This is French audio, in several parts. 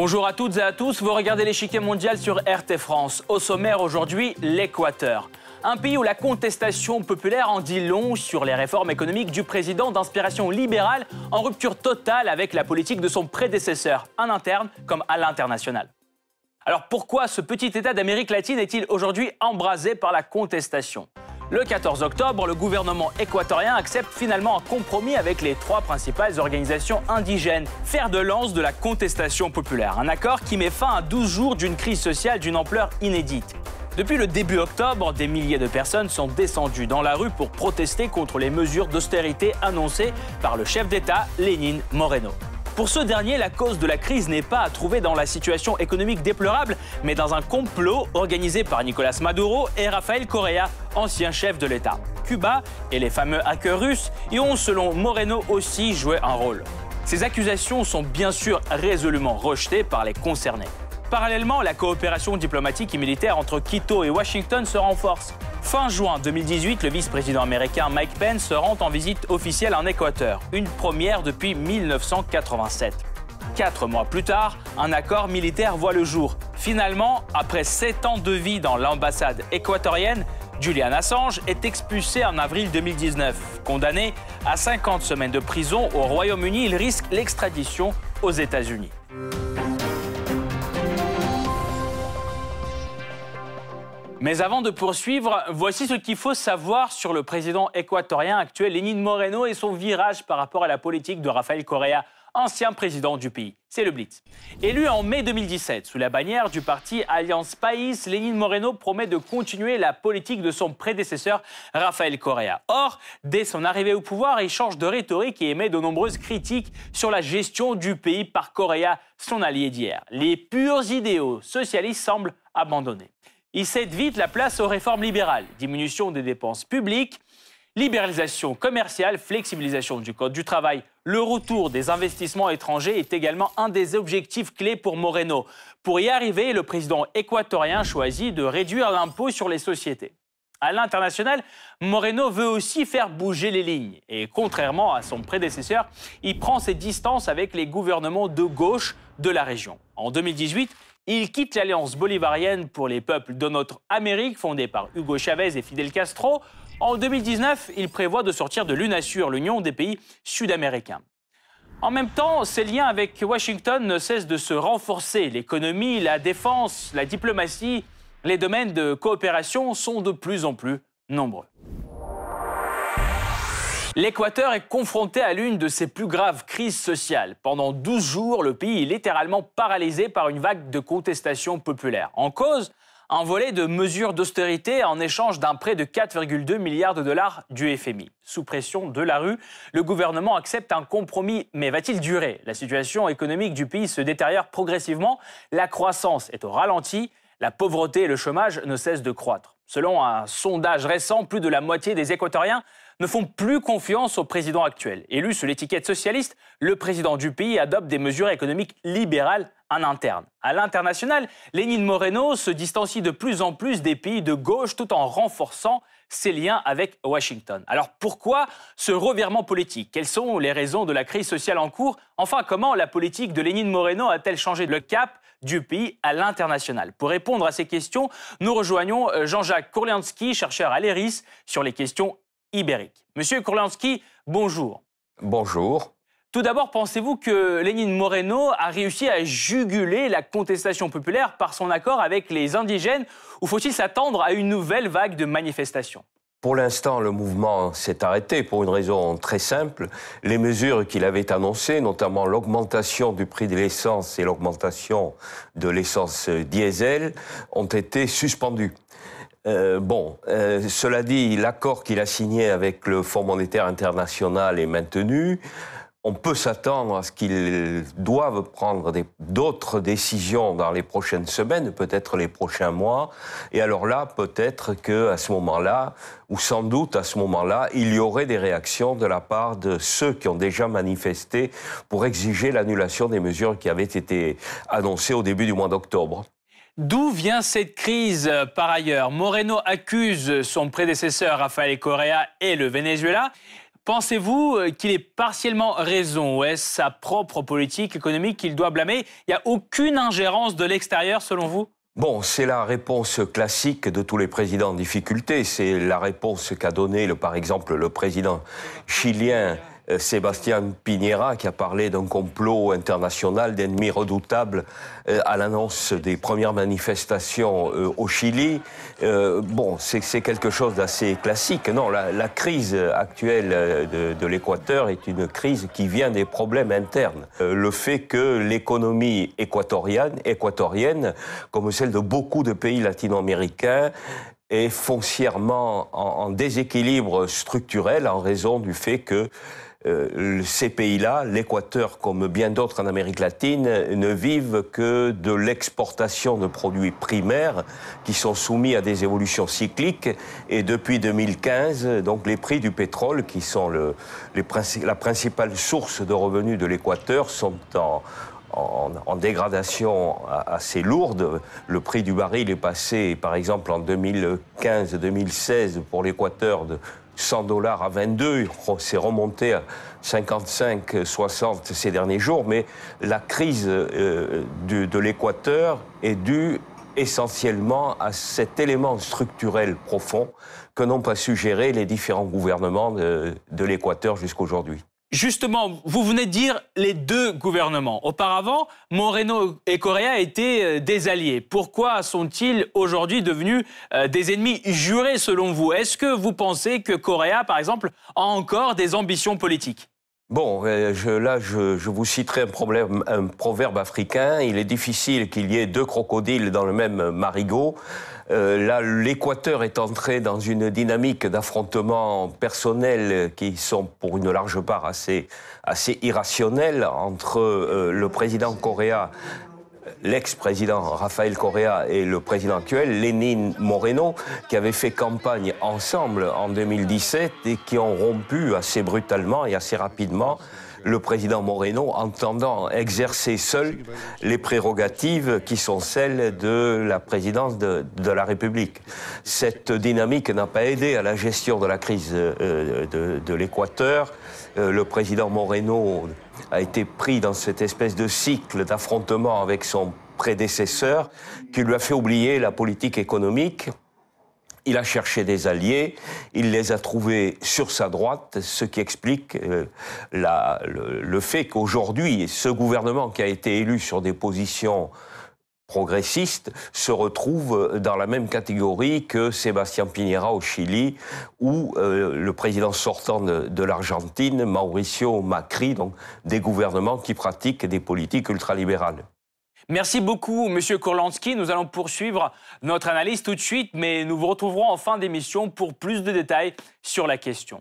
Bonjour à toutes et à tous, vous regardez l'échiquier mondial sur RT France. Au sommaire aujourd'hui, l'Équateur. Un pays où la contestation populaire en dit long sur les réformes économiques du président d'inspiration libérale en rupture totale avec la politique de son prédécesseur, en interne comme à l'international. Alors pourquoi ce petit État d'Amérique latine est-il aujourd'hui embrasé par la contestation? Le 14 octobre, le gouvernement équatorien accepte finalement un compromis avec les trois principales organisations indigènes, faire de lance de la contestation populaire. Un accord qui met fin à 12 jours d'une crise sociale d'une ampleur inédite. Depuis le début octobre, des milliers de personnes sont descendues dans la rue pour protester contre les mesures d'austérité annoncées par le chef d'État Lénine Moreno. Pour ce dernier, la cause de la crise n'est pas à trouver dans la situation économique déplorable, mais dans un complot organisé par Nicolas Maduro et Rafael Correa, ancien chef de l'État. Cuba et les fameux hackers russes y ont, selon Moreno, aussi joué un rôle. Ces accusations sont bien sûr résolument rejetées par les concernés. Parallèlement, la coopération diplomatique et militaire entre Quito et Washington se renforce. Fin juin 2018, le vice-président américain Mike Pence se rend en visite officielle en Équateur, une première depuis 1987. Quatre mois plus tard, un accord militaire voit le jour. Finalement, après sept ans de vie dans l'ambassade équatorienne, Julian Assange est expulsé en avril 2019. Condamné à 50 semaines de prison au Royaume-Uni, il risque l'extradition aux États-Unis. Mais avant de poursuivre, voici ce qu'il faut savoir sur le président équatorien actuel, Lénine Moreno, et son virage par rapport à la politique de Rafael Correa, ancien président du pays. C'est le Blitz. Élu en mai 2017 sous la bannière du parti Alliance País, Lénine Moreno promet de continuer la politique de son prédécesseur Rafael Correa. Or, dès son arrivée au pouvoir, il change de rhétorique et émet de nombreuses critiques sur la gestion du pays par Correa, son allié d'hier. Les purs idéaux socialistes semblent abandonnés il cède vite la place aux réformes libérales, diminution des dépenses publiques, libéralisation commerciale, flexibilisation du code du travail. Le retour des investissements étrangers est également un des objectifs clés pour Moreno. Pour y arriver, le président équatorien choisit de réduire l'impôt sur les sociétés. À l'international, Moreno veut aussi faire bouger les lignes. Et contrairement à son prédécesseur, il prend ses distances avec les gouvernements de gauche de la région. En 2018, il quitte l'Alliance bolivarienne pour les peuples de notre Amérique, fondée par Hugo Chavez et Fidel Castro. En 2019, il prévoit de sortir de l'UNASUR, l'Union des pays sud-américains. En même temps, ses liens avec Washington ne cessent de se renforcer. L'économie, la défense, la diplomatie, les domaines de coopération sont de plus en plus nombreux. L'Équateur est confronté à l'une de ses plus graves crises sociales. Pendant 12 jours, le pays est littéralement paralysé par une vague de contestation populaire. En cause, un volet de mesures d'austérité en échange d'un prêt de 4,2 milliards de dollars du FMI. Sous pression de la rue, le gouvernement accepte un compromis, mais va-t-il durer? La situation économique du pays se détériore progressivement, la croissance est au ralenti, la pauvreté et le chômage ne cessent de croître. Selon un sondage récent, plus de la moitié des Équatoriens ne font plus confiance au président actuel. Élu sous l'étiquette socialiste, le président du pays adopte des mesures économiques libérales en interne. À l'international, Lénine Moreno se distancie de plus en plus des pays de gauche tout en renforçant ses liens avec Washington. Alors pourquoi ce revirement politique? Quelles sont les raisons de la crise sociale en cours? Enfin, comment la politique de Lénine Moreno a-t-elle changé le cap du pays à l'international? Pour répondre à ces questions, nous rejoignons euh, Jean-Jacques Kourliansky, chercheur à l'ERIS sur les questions ibérique. Monsieur Kurlansky, bonjour. Bonjour. Tout d'abord, pensez-vous que Lénine Moreno a réussi à juguler la contestation populaire par son accord avec les indigènes ou faut-il s'attendre à une nouvelle vague de manifestations? Pour l'instant, le mouvement s'est arrêté pour une raison très simple. Les mesures qu'il avait annoncées, notamment l'augmentation du prix de l'essence et l'augmentation de l'essence diesel, ont été suspendues. Euh, bon, euh, cela dit, l'accord qu'il a signé avec le Fonds monétaire international est maintenu. On peut s'attendre à ce qu'ils doivent prendre d'autres décisions dans les prochaines semaines, peut-être les prochains mois. Et alors là, peut-être que à ce moment-là, ou sans doute à ce moment-là, il y aurait des réactions de la part de ceux qui ont déjà manifesté pour exiger l'annulation des mesures qui avaient été annoncées au début du mois d'octobre. D'où vient cette crise euh, par ailleurs? Moreno accuse son prédécesseur Rafael Correa et le Venezuela. Pensez-vous euh, qu'il ait partiellement raison? Ou est-ce sa propre politique économique qu'il doit blâmer? Il n'y a aucune ingérence de l'extérieur selon vous? Bon, c'est la réponse classique de tous les présidents en difficulté. C'est la réponse qu'a donnée, par exemple, le président chilien Sébastien Piñera qui a parlé d'un complot international d'ennemis redoutables euh, à l'annonce des premières manifestations euh, au Chili. bon, c'est quelque chose d'assez classique. Non, la, crise actuelle de, l'Équateur est une crise qui vient des problèmes internes. le fait que l'économie équatorienne, équatorienne, comme celle de beaucoup de pays latino-américains, est foncièrement en, en, déséquilibre structurel en raison du fait que euh, ces pays-là, l'Équateur comme bien d'autres en Amérique latine, ne vivent que de l'exportation de produits primaires qui sont soumis à des évolutions cycliques. Et depuis 2015, donc les prix du pétrole, qui sont le, la principale source de revenus de l'Équateur, sont en, en, dégradation assez lourde. Le prix du baril est passé, par exemple, en 2015-2016 pour l'Équateur de 100 dollars à 22. C'est remonté à 55, 60 ces derniers jours, mais la crise euh, de l'Équateur est due essentiellement à cet élément structurel profond que n'ont pas su gérer les différents gouvernements de, de l'Équateur jusqu'aujourd'hui. Justement, vous venez de dire les deux gouvernements. Auparavant, Moreno et Correa étaient euh, des alliés. Pourquoi sont-ils aujourd'hui devenus euh, des ennemis jurés selon vous? Est-ce que vous pensez que Correa, par exemple, a encore des ambitions politiques? Bon, euh, là, je, vous citerai un, proverbe africain. Il est difficile qu'il y ait deux crocodiles dans le même marigot. Euh, là, l'Équateur est entré dans une dynamique d'affrontements personnels qui sont pour une large part assez, assez irrationnels entre euh, le président Correa l'ex-président Rafael Correa et le président actuel, Lénine Moreno, qui avaient fait campagne ensemble en 2017 et qui ont rompu assez brutalement et assez rapidement le président Moreno entendant exercer seul les prérogatives qui sont celles de la présidence de, la République. Cette dynamique n'a pas aidé à la gestion de la crise euh, de, l'Équateur. Euh, le président Moreno a été pris dans cette espèce de cycle d'affrontement avec son prédécesseur qui lui a fait oublier la politique économique. Il a cherché des alliés, il les a trouvés sur sa droite, ce qui explique euh, le, le, fait qu'aujourd'hui, ce gouvernement qui a été élu sur des positions progressiste se retrouve dans la même catégorie que Sébastien Piñera au Chili ou euh, le président sortant de, l'Argentine, Mauricio Macri, donc des gouvernements qui pratiquent des politiques ultralibérales. Merci beaucoup, Monsieur Korlansky. Nous allons poursuivre notre analyse tout de suite, mais nous vous retrouverons en fin d'émission pour plus de détails sur la question.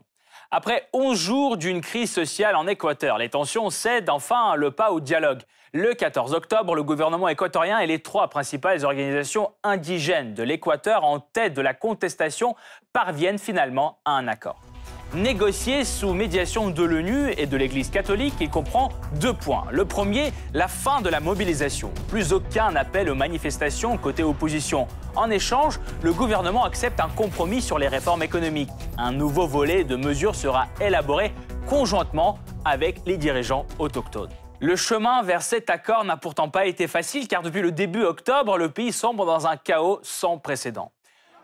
Après 11 jours d'une crise sociale en Équateur, les tensions cèdent enfin le pas au dialogue. Le 14 octobre, le gouvernement équatorien et les trois principales organisations indigènes de l'Équateur en tête de la contestation parviennent finalement à un accord. Négocié sous médiation de l'ONU et de l'Église catholique, il comprend deux points. Le premier, la fin de la mobilisation. Plus aucun appel aux manifestations côté opposition. En échange, le gouvernement accepte un compromis sur les réformes économiques. Un nouveau volet de mesures sera élaboré conjointement avec les dirigeants autochtones. Le chemin vers cet accord n'a pourtant pas été facile car depuis le début octobre, le pays sombre dans un chaos sans précédent.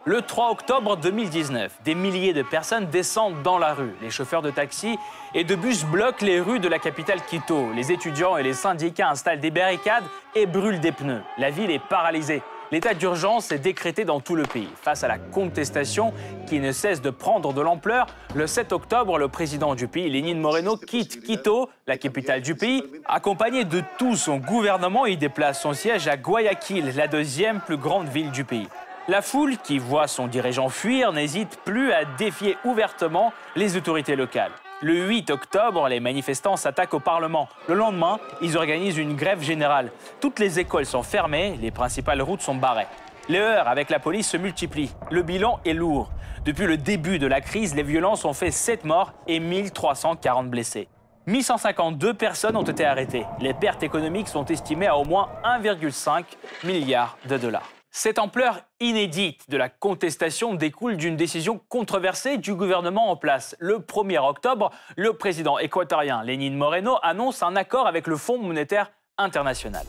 Le 3 octobre 2019, des milliers de personnes descendent dans la rue. Les chauffeurs de taxi et de bus bloquent les rues de la capitale Quito. Les étudiants et les syndicats installent des barricades et brûlent des pneus. La ville est paralysée. L'état d'urgence est décrété dans tout le pays. Face à la contestation qui ne cesse de prendre de l'ampleur, le 7 octobre, le président du pays, Lénine Moreno, quitte Quito, la capitale du pays. Accompagné de tout son gouvernement, il déplace son siège à Guayaquil, la deuxième plus grande ville du pays. La foule, qui voit son dirigeant fuir, n'hésite plus à défier ouvertement les autorités locales. Le 8 octobre, les manifestants s'attaquent au Parlement. Le lendemain, ils organisent une grève générale. Toutes les écoles sont fermées, les principales routes sont barrées. Les heurts avec la police se multiplient. Le bilan est lourd. Depuis le début de la crise, les violences ont fait 7 morts et 1340 blessés. 1152 personnes ont été arrêtées. Les pertes économiques sont estimées à au moins 1,5 milliard de dollars. Cette ampleur inédite de la contestation découle d'une décision controversée du gouvernement en place. Le 1er octobre, le président équatorien Lénine Moreno annonce un accord avec le Fonds monétaire international.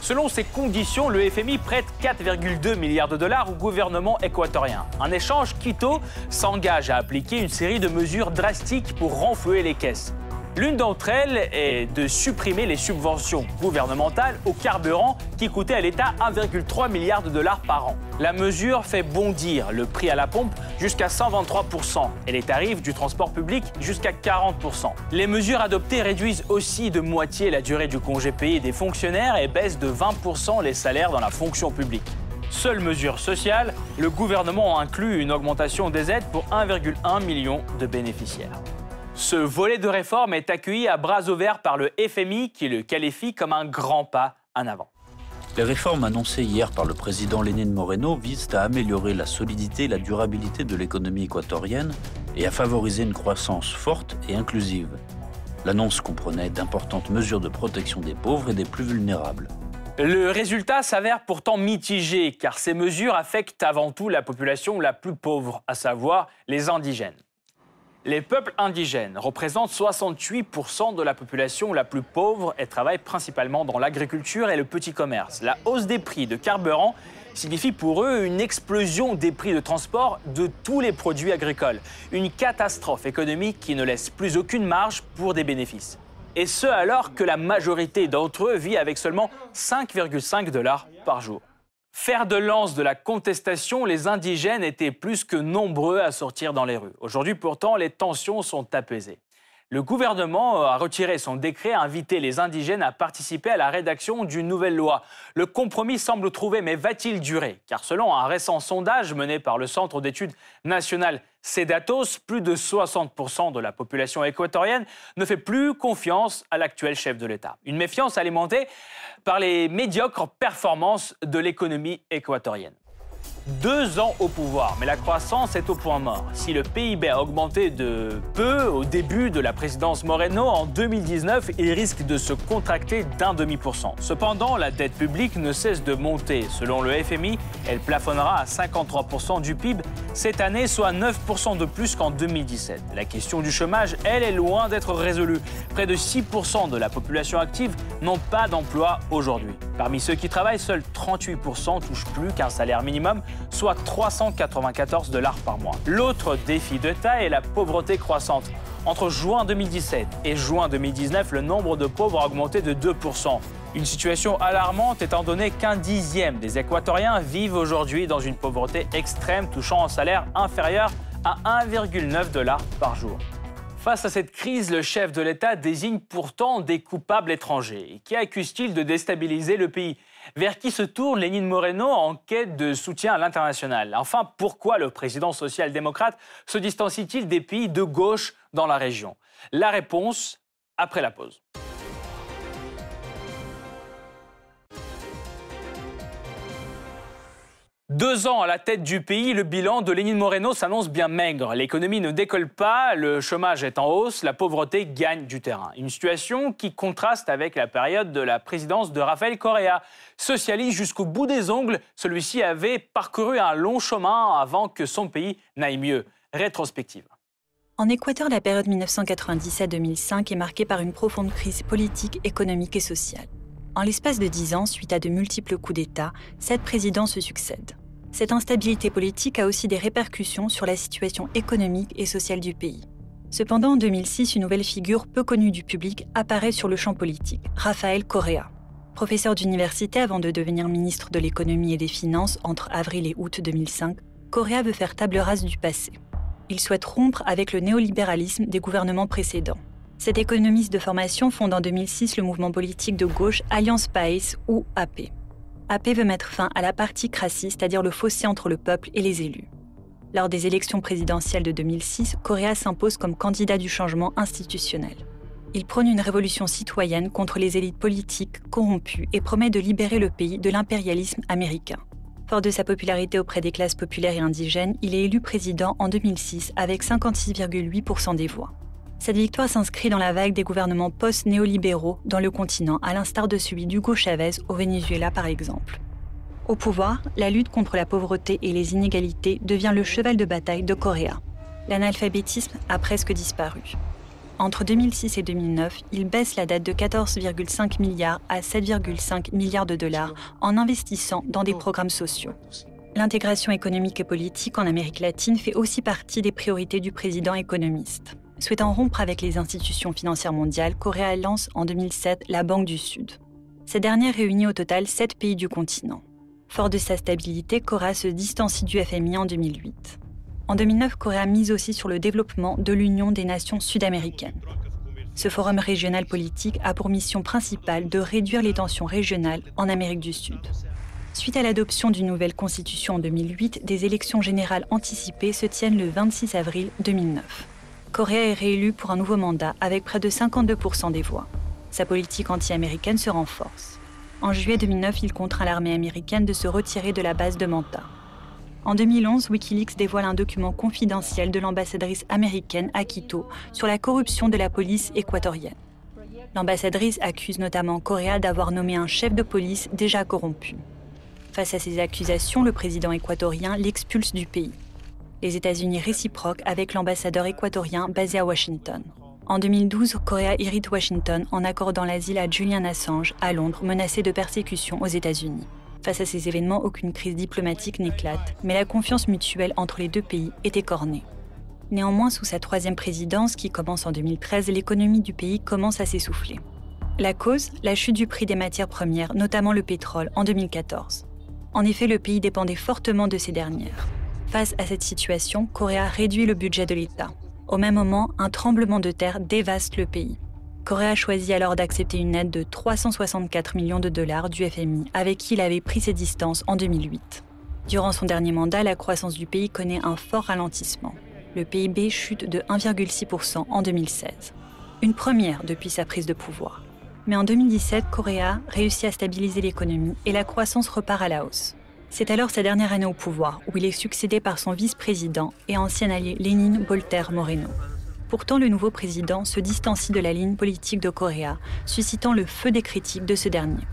Selon ces conditions, le FMI prête 4,2 milliards de dollars au gouvernement équatorien. En échange, Quito s'engage à appliquer une série de mesures drastiques pour renflouer les caisses. L'une d'entre elles est de supprimer les subventions gouvernementales au carburant qui coûtaient à l'État 1,3 milliard de dollars par an. La mesure fait bondir le prix à la pompe jusqu'à 123% et les tarifs du transport public jusqu'à 40%. Les mesures adoptées réduisent aussi de moitié la durée du congé payé des fonctionnaires et baissent de 20% les salaires dans la fonction publique. Seule mesure sociale, le gouvernement inclut une augmentation des aides pour 1,1 million de bénéficiaires. Ce volet de réforme est accueilli à bras ouverts par le FMI qui le qualifie comme un grand pas en avant. Les réformes annoncées hier par le président Lénine Moreno visent à améliorer la solidité et la durabilité de l'économie équatorienne et à favoriser une croissance forte et inclusive. L'annonce comprenait d'importantes mesures de protection des pauvres et des plus vulnérables. Le résultat s'avère pourtant mitigé car ces mesures affectent avant tout la population la plus pauvre, à savoir les indigènes. Les peuples indigènes représentent 68% de la population la plus pauvre et travaillent principalement dans l'agriculture et le petit commerce. La hausse des prix de carburant signifie pour eux une explosion des prix de transport de tous les produits agricoles. Une catastrophe économique qui ne laisse plus aucune marge pour des bénéfices. Et ce alors que la majorité d'entre eux vit avec seulement 5,5 dollars par jour. Faire de lance de la contestation, les indigènes étaient plus que nombreux à sortir dans les rues. Aujourd'hui, pourtant, les tensions sont apaisées. Le gouvernement a retiré son décret à inviter les indigènes à participer à la rédaction d'une nouvelle loi. Le compromis semble trouvé, mais va-t-il durer? Car selon un récent sondage mené par le Centre d'études nationales Sedatos, plus de 60% de la population équatorienne ne fait plus confiance à l'actuel chef de l'État. Une méfiance alimentée par les médiocres performances de l'économie équatorienne deux ans au pouvoir, mais la croissance est au point mort. Si le PIB a augmenté de peu au début de la présidence Moreno, en 2019, il risque de se contracter d'un demi-pour-cent. Cependant, la dette publique ne cesse de monter. Selon le FMI, elle plafonnera à 53% du PIB cette année, soit 9% de plus qu'en 2017. La question du chômage, elle, est loin d'être résolue. Près de 6% de la population active n'ont pas d'emploi aujourd'hui. Parmi ceux qui travaillent, seuls 38% touchent plus qu'un salaire minimum soit 394 dollars par mois. L'autre défi de taille est la pauvreté croissante. Entre juin 2017 et juin 2019, le nombre de pauvres a augmenté de 2%. Une situation alarmante étant donné qu'un dixième des Équatoriens vivent aujourd'hui dans une pauvreté extrême touchant un salaire inférieur à 1,9 dollars par jour. Face à cette crise, le chef de l'État désigne pourtant des coupables étrangers. Qui accuse-t-il de déstabiliser le pays? Vers qui se tourne Lénine Moreno en quête de soutien à l'international? Enfin, pourquoi le président social-démocrate se distancie-t-il des pays de gauche dans la région? La réponse après la pause. Deux ans à la tête du pays, le bilan de Lénine Moreno s'annonce bien maigre. L'économie ne décolle pas, le chômage est en hausse, la pauvreté gagne du terrain. Une situation qui contraste avec la période de la présidence de Rafael Correa. Socialiste jusqu'au bout des ongles, celui-ci avait parcouru un long chemin avant que son pays n'aille mieux. Rétrospective. En Équateur, la période 1997-2005 est marquée par une profonde crise politique, économique et sociale. En l'espace de dix ans, suite à de multiples coups d'État, sept présidents se succèdent. Cette instabilité politique a aussi des répercussions sur la situation économique et sociale du pays. Cependant, en 2006, une nouvelle figure peu connue du public apparaît sur le champ politique, Rafael Correa. Professeur d'université avant de devenir ministre de l'économie et des finances entre avril et août 2005, Correa veut faire table rase du passé. Il souhaite rompre avec le néolibéralisme des gouvernements précédents. Cet économiste de formation fonde en 2006 le mouvement politique de gauche Alliance País ou AP. AP veut mettre fin à la partie crassiste, c'est-à-dire le fossé entre le peuple et les élus. Lors des élections présidentielles de 2006, Correa s'impose comme candidat du changement institutionnel. Il prône une révolution citoyenne contre les élites politiques corrompues et promet de libérer le pays de l'impérialisme américain. Fort de sa popularité auprès des classes populaires et indigènes, il est élu président en 2006 avec 56,8% des voix. Cette victoire s'inscrit dans la vague des gouvernements post-néolibéraux dans le continent, à l'instar de celui d'Hugo Chavez au Venezuela par exemple. Au pouvoir, la lutte contre la pauvreté et les inégalités devient le cheval de bataille de Correa. L'analphabétisme a presque disparu. Entre 2006 et 2009, il baisse la dette de 14,5 milliards à 7,5 milliards de dollars en investissant dans des programmes sociaux. L'intégration économique et politique en Amérique latine fait aussi partie des priorités du président économiste. Souhaitant rompre avec les institutions financières mondiales, Corée lance en 2007 la Banque du Sud. Cette dernière réunit au total sept pays du continent. Fort de sa stabilité, Corée se distancie du FMI en 2008. En 2009, Corée mise aussi sur le développement de l'Union des nations sud-américaines. Ce forum régional politique a pour mission principale de réduire les tensions régionales en Amérique du Sud. Suite à l'adoption d'une nouvelle constitution en 2008, des élections générales anticipées se tiennent le 26 avril 2009. Correa est réélu pour un nouveau mandat avec près de 52% des voix. Sa politique anti-américaine se renforce. En juillet 2009, il contraint l'armée américaine de se retirer de la base de Manta. En 2011, Wikileaks dévoile un document confidentiel de l'ambassadrice américaine à Quito sur la corruption de la police équatorienne. L'ambassadrice accuse notamment Correa d'avoir nommé un chef de police déjà corrompu. Face à ces accusations, le président équatorien l'expulse du pays. Les États-Unis réciproquent avec l'ambassadeur équatorien basé à Washington. En 2012, Corée irrite Washington en accordant l'asile à Julian Assange à Londres, menacé de persécution aux États-Unis. Face à ces événements, aucune crise diplomatique n'éclate, mais la confiance mutuelle entre les deux pays est écornée. Néanmoins, sous sa troisième présidence, qui commence en 2013, l'économie du pays commence à s'essouffler. La cause La chute du prix des matières premières, notamment le pétrole, en 2014. En effet, le pays dépendait fortement de ces dernières. Face à cette situation, Corée réduit le budget de l'État. Au même moment, un tremblement de terre dévaste le pays. Corée choisit alors d'accepter une aide de 364 millions de dollars du FMI, avec qui il avait pris ses distances en 2008. Durant son dernier mandat, la croissance du pays connaît un fort ralentissement. Le PIB chute de 1,6% en 2016. Une première depuis sa prise de pouvoir. Mais en 2017, Correa réussit à stabiliser l'économie et la croissance repart à la hausse. C'est alors sa dernière année au pouvoir, où il est succédé par son vice-président et ancien allié Lénine Bolter Moreno. Pourtant, le nouveau président se distancie de la ligne politique de Correa, suscitant le feu des critiques de ce dernier.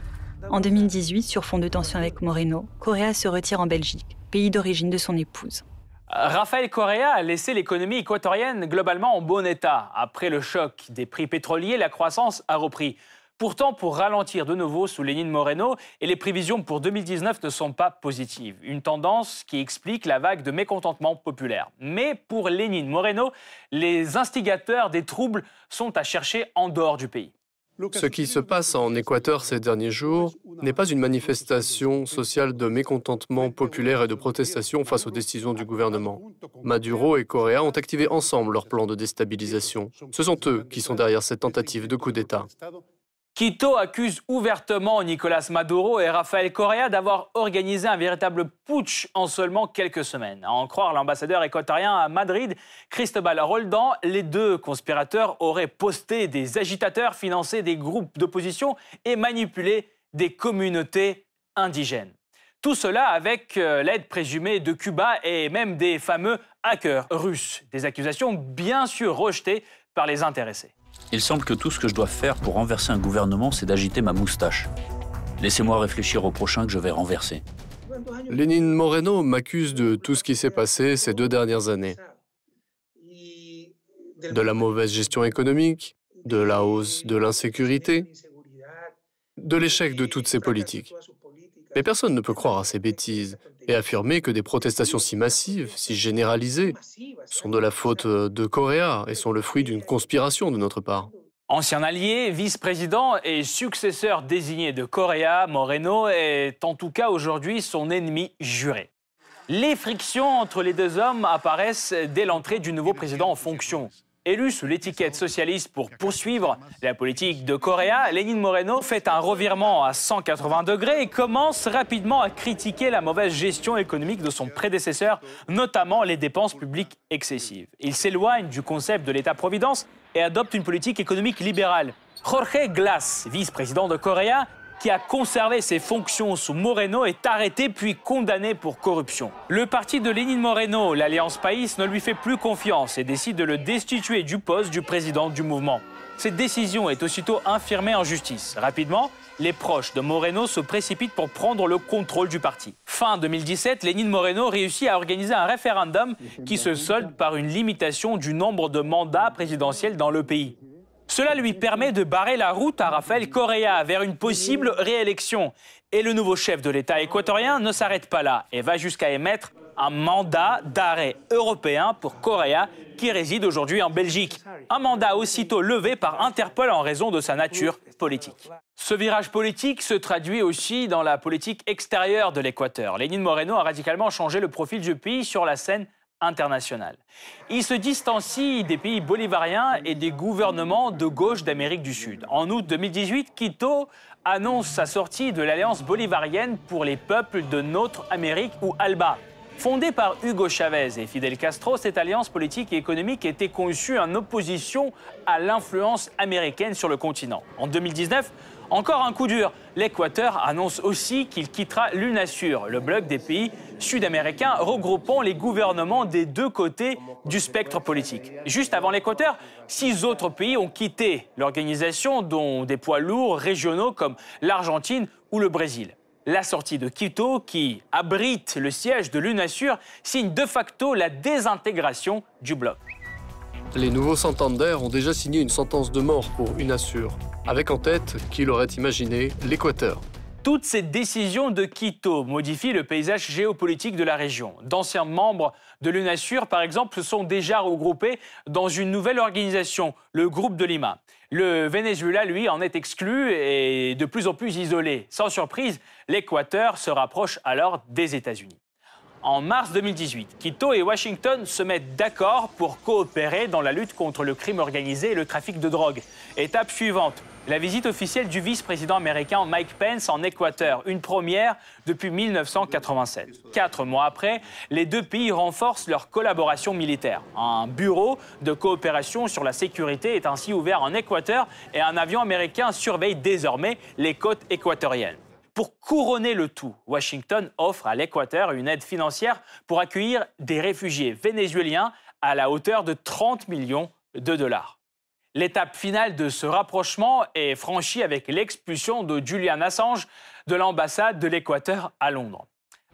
En 2018, sur fond de tension avec Moreno, Correa se retire en Belgique, pays d'origine de son épouse. Rafael Correa a laissé l'économie équatorienne globalement en bon état. Après le choc des prix pétroliers, la croissance a repris. Pourtant, pour ralentir de nouveau sous Lénine Moreno, et les prévisions pour 2019 ne sont pas positives. Une tendance qui explique la vague de mécontentement populaire. Mais pour Lénine Moreno, les instigateurs des troubles sont à chercher en dehors du pays. Ce qui se passe en Équateur ces derniers jours n'est pas une manifestation sociale de mécontentement populaire et de protestation face aux décisions du gouvernement. Maduro et Correa ont activé ensemble leur plan de déstabilisation. Ce sont eux qui sont derrière cette tentative de coup d'État. Quito accuse ouvertement Nicolas Maduro et Rafael Correa d'avoir organisé un véritable putsch en seulement quelques semaines. À en croire l'ambassadeur équatorien à Madrid, Cristobal Roldan, les deux conspirateurs auraient posté des agitateurs, financé des groupes d'opposition et manipulé des communautés indigènes. Tout cela avec euh, l'aide présumée de Cuba et même des fameux hackers russes. Des accusations bien sûr rejetées par les intéressés. Il semble que tout ce que je dois faire pour renverser un gouvernement, c'est d'agiter ma moustache. Laissez-moi réfléchir au prochain que je vais renverser. Lénine Moreno m'accuse de tout ce qui s'est passé ces deux dernières années. De la mauvaise gestion économique, de la hausse de l'insécurité, de l'échec de toutes ces politiques. Mais personne ne peut croire à ces bêtises et affirmer que des protestations si massives, si généralisées, sont de la faute de Correa et sont le fruit d'une conspiration de notre part. Ancien allié, vice-président et successeur désigné de Correa, Moreno est en tout cas aujourd'hui son ennemi juré. Les frictions entre les deux hommes apparaissent dès l'entrée du nouveau président en fonction. Élu sous l'étiquette socialiste pour poursuivre la politique de Correa, Lénine Moreno fait un revirement à 180 degrés et commence rapidement à critiquer la mauvaise gestion économique de son prédécesseur, notamment les dépenses publiques excessives. Il s'éloigne du concept de l'État-providence et adopte une politique économique libérale. Jorge Glass, vice-président de Correa, qui a conservé ses fonctions sous Moreno, est arrêté puis condamné pour corruption. Le parti de Lénine Moreno, l'Alliance País, ne lui fait plus confiance et décide de le destituer du poste du président du mouvement. Cette décision est aussitôt infirmée en justice. Rapidement, les proches de Moreno se précipitent pour prendre le contrôle du parti. Fin 2017, Lénine Moreno réussit à organiser un référendum qui se solde par une limitation du nombre de mandats présidentiels dans le pays. Cela lui permet de barrer la route à Rafael Correa vers une possible réélection. Et le nouveau chef de l'État équatorien ne s'arrête pas là et va jusqu'à émettre un mandat d'arrêt européen pour Correa qui réside aujourd'hui en Belgique. Un mandat aussitôt levé par Interpol en raison de sa nature politique. Ce virage politique se traduit aussi dans la politique extérieure de l'Équateur. Lénine Moreno a radicalement changé le profil du pays sur la scène internationale. Il se distancie des pays bolivariens et des gouvernements de gauche d'Amérique du Sud. En août 2018, Quito annonce sa sortie de l'Alliance bolivarienne pour les peuples de notre Amérique ou ALBA. Fondée par Hugo Chavez et Fidel Castro, cette alliance politique et économique était conçue en opposition à l'influence américaine sur le continent. En 2019, encore un coup dur. L'Équateur annonce aussi qu'il quittera l'UNASUR, le bloc des pays sud-américains regroupant les gouvernements des deux côtés du spectre politique. Juste avant l'Équateur, six autres pays ont quitté l'organisation, dont des poids lourds régionaux comme l'Argentine ou le Brésil la sortie de Quito, qui abrite le siège de l'UNASUR, signe de facto la désintégration du bloc. Les nouveaux Santander ont déjà signé une sentence de mort pour UNASUR, avec en tête, qui l'aurait imaginé, l'Équateur. Toutes ces décisions de Quito modifient le paysage géopolitique de la région. D'anciens membres de l'UNASUR, par exemple, se sont déjà regroupés dans une nouvelle organisation, le groupe de Lima. Le Venezuela, lui, en est exclu et de plus en plus isolé. Sans surprise, l'Équateur se rapproche alors des États-Unis. En mars 2018, Quito et Washington se mettent d'accord pour coopérer dans la lutte contre le crime organisé et le trafic de drogue. Étape suivante, la visite officielle du vice-président américain Mike Pence en Équateur, une première depuis 1987. Quatre mois après, les deux pays renforcent leur collaboration militaire. Un bureau de coopération sur la sécurité est ainsi ouvert en Équateur et un avion américain surveille désormais les côtes équatoriennes. Pour couronner le tout, Washington offre à l'Équateur une aide financière pour accueillir des réfugiés vénézuéliens à la hauteur de 30 millions de dollars. L'étape finale de ce rapprochement est franchie avec l'expulsion de Julian Assange de l'ambassade de l'Équateur à Londres.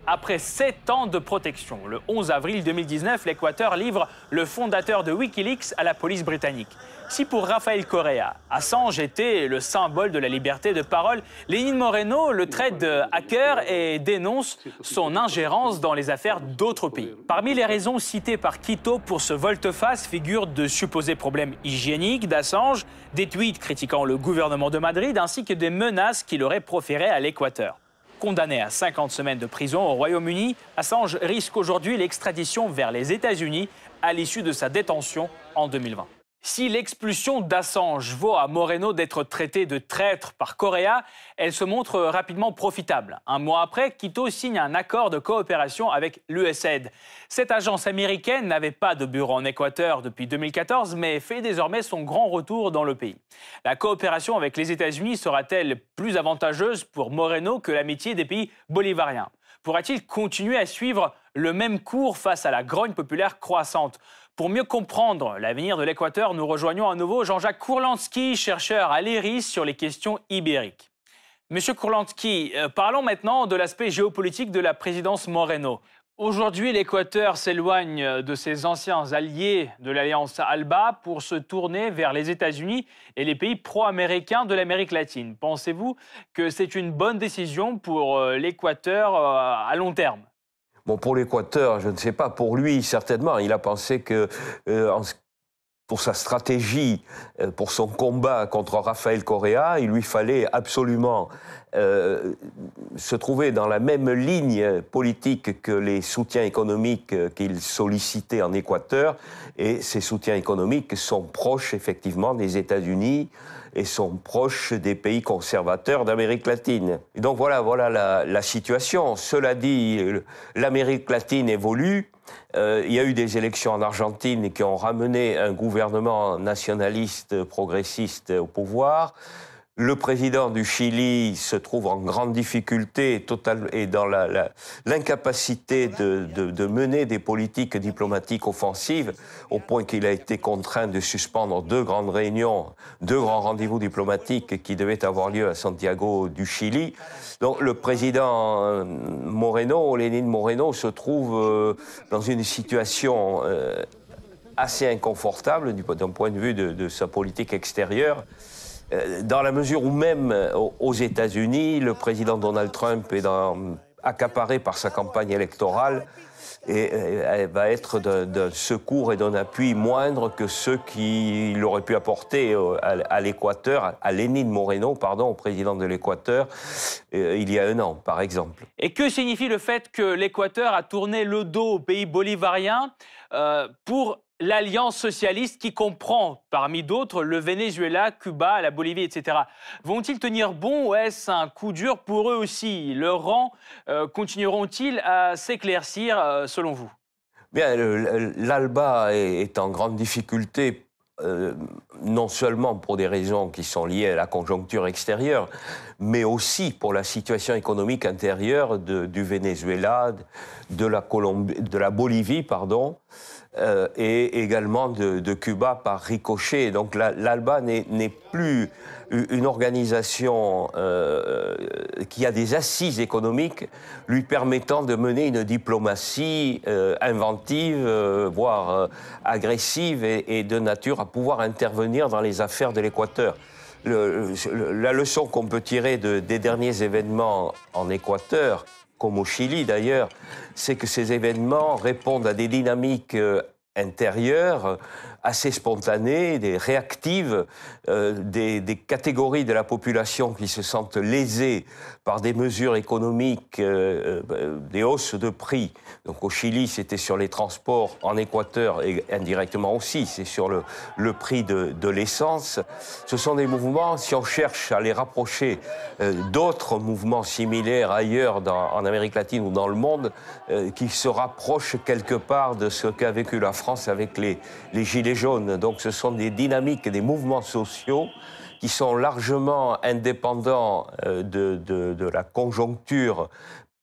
Après sept ans de protection, le 11 avril 2019, l'Équateur livre le fondateur de Wikileaks à la police britannique. Si pour Rafael Correa, Assange était le symbole de la liberté de parole, Lénine Moreno le traite de hacker et dénonce son ingérence dans les affaires d'autres pays. Parmi les raisons citées par Quito pour ce volte-face figurent de supposés problèmes hygiéniques d'Assange, des tweets critiquant le gouvernement de Madrid ainsi que des menaces qu'il aurait proférées à l'Équateur. Condamné à 50 semaines de prison au Royaume-Uni, Assange risque aujourd'hui l'extradition vers les États-Unis à l'issue de sa détention en 2020. Si l'expulsion d'Assange vaut à Moreno d'être traité de traître par Correa, elle se montre rapidement profitable. Un mois après, Quito signe un accord de coopération avec l'USAID. Cette agence américaine n'avait pas de bureau en Équateur depuis 2014, mais fait désormais son grand retour dans le pays. La coopération avec les États-Unis sera-t-elle plus avantageuse pour Moreno que l'amitié des pays bolivariens? Pourra-t-il continuer à suivre le même cours face à la grogne populaire croissante? Pour mieux comprendre l'avenir de l'Équateur, nous rejoignons à nouveau Jean-Jacques Kourlansky, chercheur à l'ERIS sur les questions ibériques. Monsieur Kourlansky, euh, parlons maintenant de l'aspect géopolitique de la présidence Moreno. Aujourd'hui, l'Équateur s'éloigne de ses anciens alliés de l'Alliance ALBA pour se tourner vers les États-Unis et les pays pro-américains de l'Amérique latine. Pensez-vous que c'est une bonne décision pour euh, l'Équateur euh, à long terme? Bon, pour l'Équateur, je ne sais pas. Pour lui, certainement, il a pensé que euh, pour sa stratégie, euh, pour son combat contre Rafael Correa, il lui fallait absolument euh, se trouver dans la même ligne politique que les soutiens économiques qu'il sollicitait en Équateur. Et ces soutiens économiques sont proches, effectivement, des États-Unis, et sont proches des pays conservateurs d'Amérique latine. Et donc voilà, voilà la, situation. Cela dit, l'Amérique latine évolue. Euh, il y a eu des élections en Argentine qui ont ramené un gouvernement nationaliste progressiste au pouvoir. Le président du Chili se trouve en grande difficulté total, et dans l'incapacité de, de, mener des politiques diplomatiques offensives, au point qu'il a été contraint de suspendre deux grandes réunions, deux grands rendez-vous diplomatiques qui devaient avoir lieu à Santiago du Chili. Donc le président euh, Moreno, Lénine Moreno, se trouve euh, dans une situation euh, assez inconfortable d'un point de vue de, de sa politique extérieure. Euh, dans la mesure où même euh, aux États-Unis, le président Donald Trump est accaparé par sa campagne électorale et euh, va être d'un secours et d'un appui moindre que ceux qu'il aurait pu apporter à, l'Équateur, à Lénine Moreno, pardon, au président de l'Équateur, il y a un an, par exemple. Et que signifie le fait que l'Équateur a tourné le dos au pays bolivariens pour l'alliance socialiste qui comprend, parmi d'autres, le Venezuela, Cuba, la Bolivie, etc. Vont-ils tenir bon? Ou est-ce un coup dur pour eux aussi? Leurs rangs euh, continueront-ils à s'éclaircir, euh, selon vous? Bien, l'ALBA est en grande difficulté euh, non seulement pour des raisons qui sont liées à la conjoncture extérieure, mais aussi pour la situation économique intérieure du Venezuela, de la, Bolivie, pardon, euh, et également de, Cuba par ricochet. Donc l'ALBA n'est plus une organisation euh, qui a des assises économiques lui permettant de mener une diplomatie euh, inventive, voire agressive et, de nature à pouvoir intervenir dans les affaires de l'Équateur. la leçon qu'on peut tirer des derniers événements en Équateur, comme au Chili d'ailleurs, c'est que ces événements répondent à des dynamiques euh, intérieures assez spontanées, des réactives, euh, des, catégories de la population qui se sentent lésées par des mesures économiques, euh, euh, des hausses de prix. Donc au Chili, c'était sur les transports, en Équateur et indirectement aussi, c'est sur le, prix de, l'essence. Ce sont des mouvements, si on cherche à les rapprocher d'autres mouvements similaires ailleurs en Amérique latine ou dans le monde, qui se rapprochent quelque part de ce qu'a vécu la France avec les, les Gilets Donc ce sont des dynamiques, des mouvements sociaux qui sont largement indépendants euh, de, la conjoncture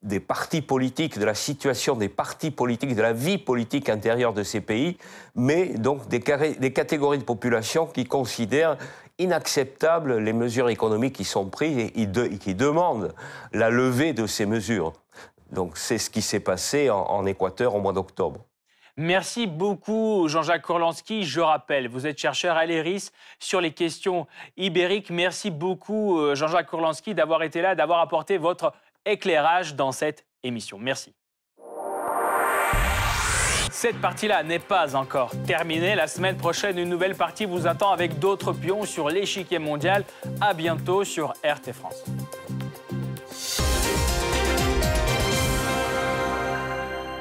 des partis politiques, de la situation des partis politiques, de la vie politique intérieure de ces pays, mais donc des, des catégories de population qui considèrent inacceptables les mesures économiques qui sont prises et, qui demandent la levée de ces mesures. Donc c'est ce qui s'est passé en Équateur au mois d'octobre. Merci beaucoup, Jean-Jacques Korlanski. Je rappelle, vous êtes chercheur à l'ERIS sur les questions ibériques. Merci beaucoup, euh, Jean-Jacques Korlanski, d'avoir été là, d'avoir apporté votre éclairage dans cette émission. Merci. Cette partie-là n'est pas encore terminée. La semaine prochaine, une nouvelle partie vous attend avec d'autres pions sur l'échiquier mondial. À bientôt sur RT France.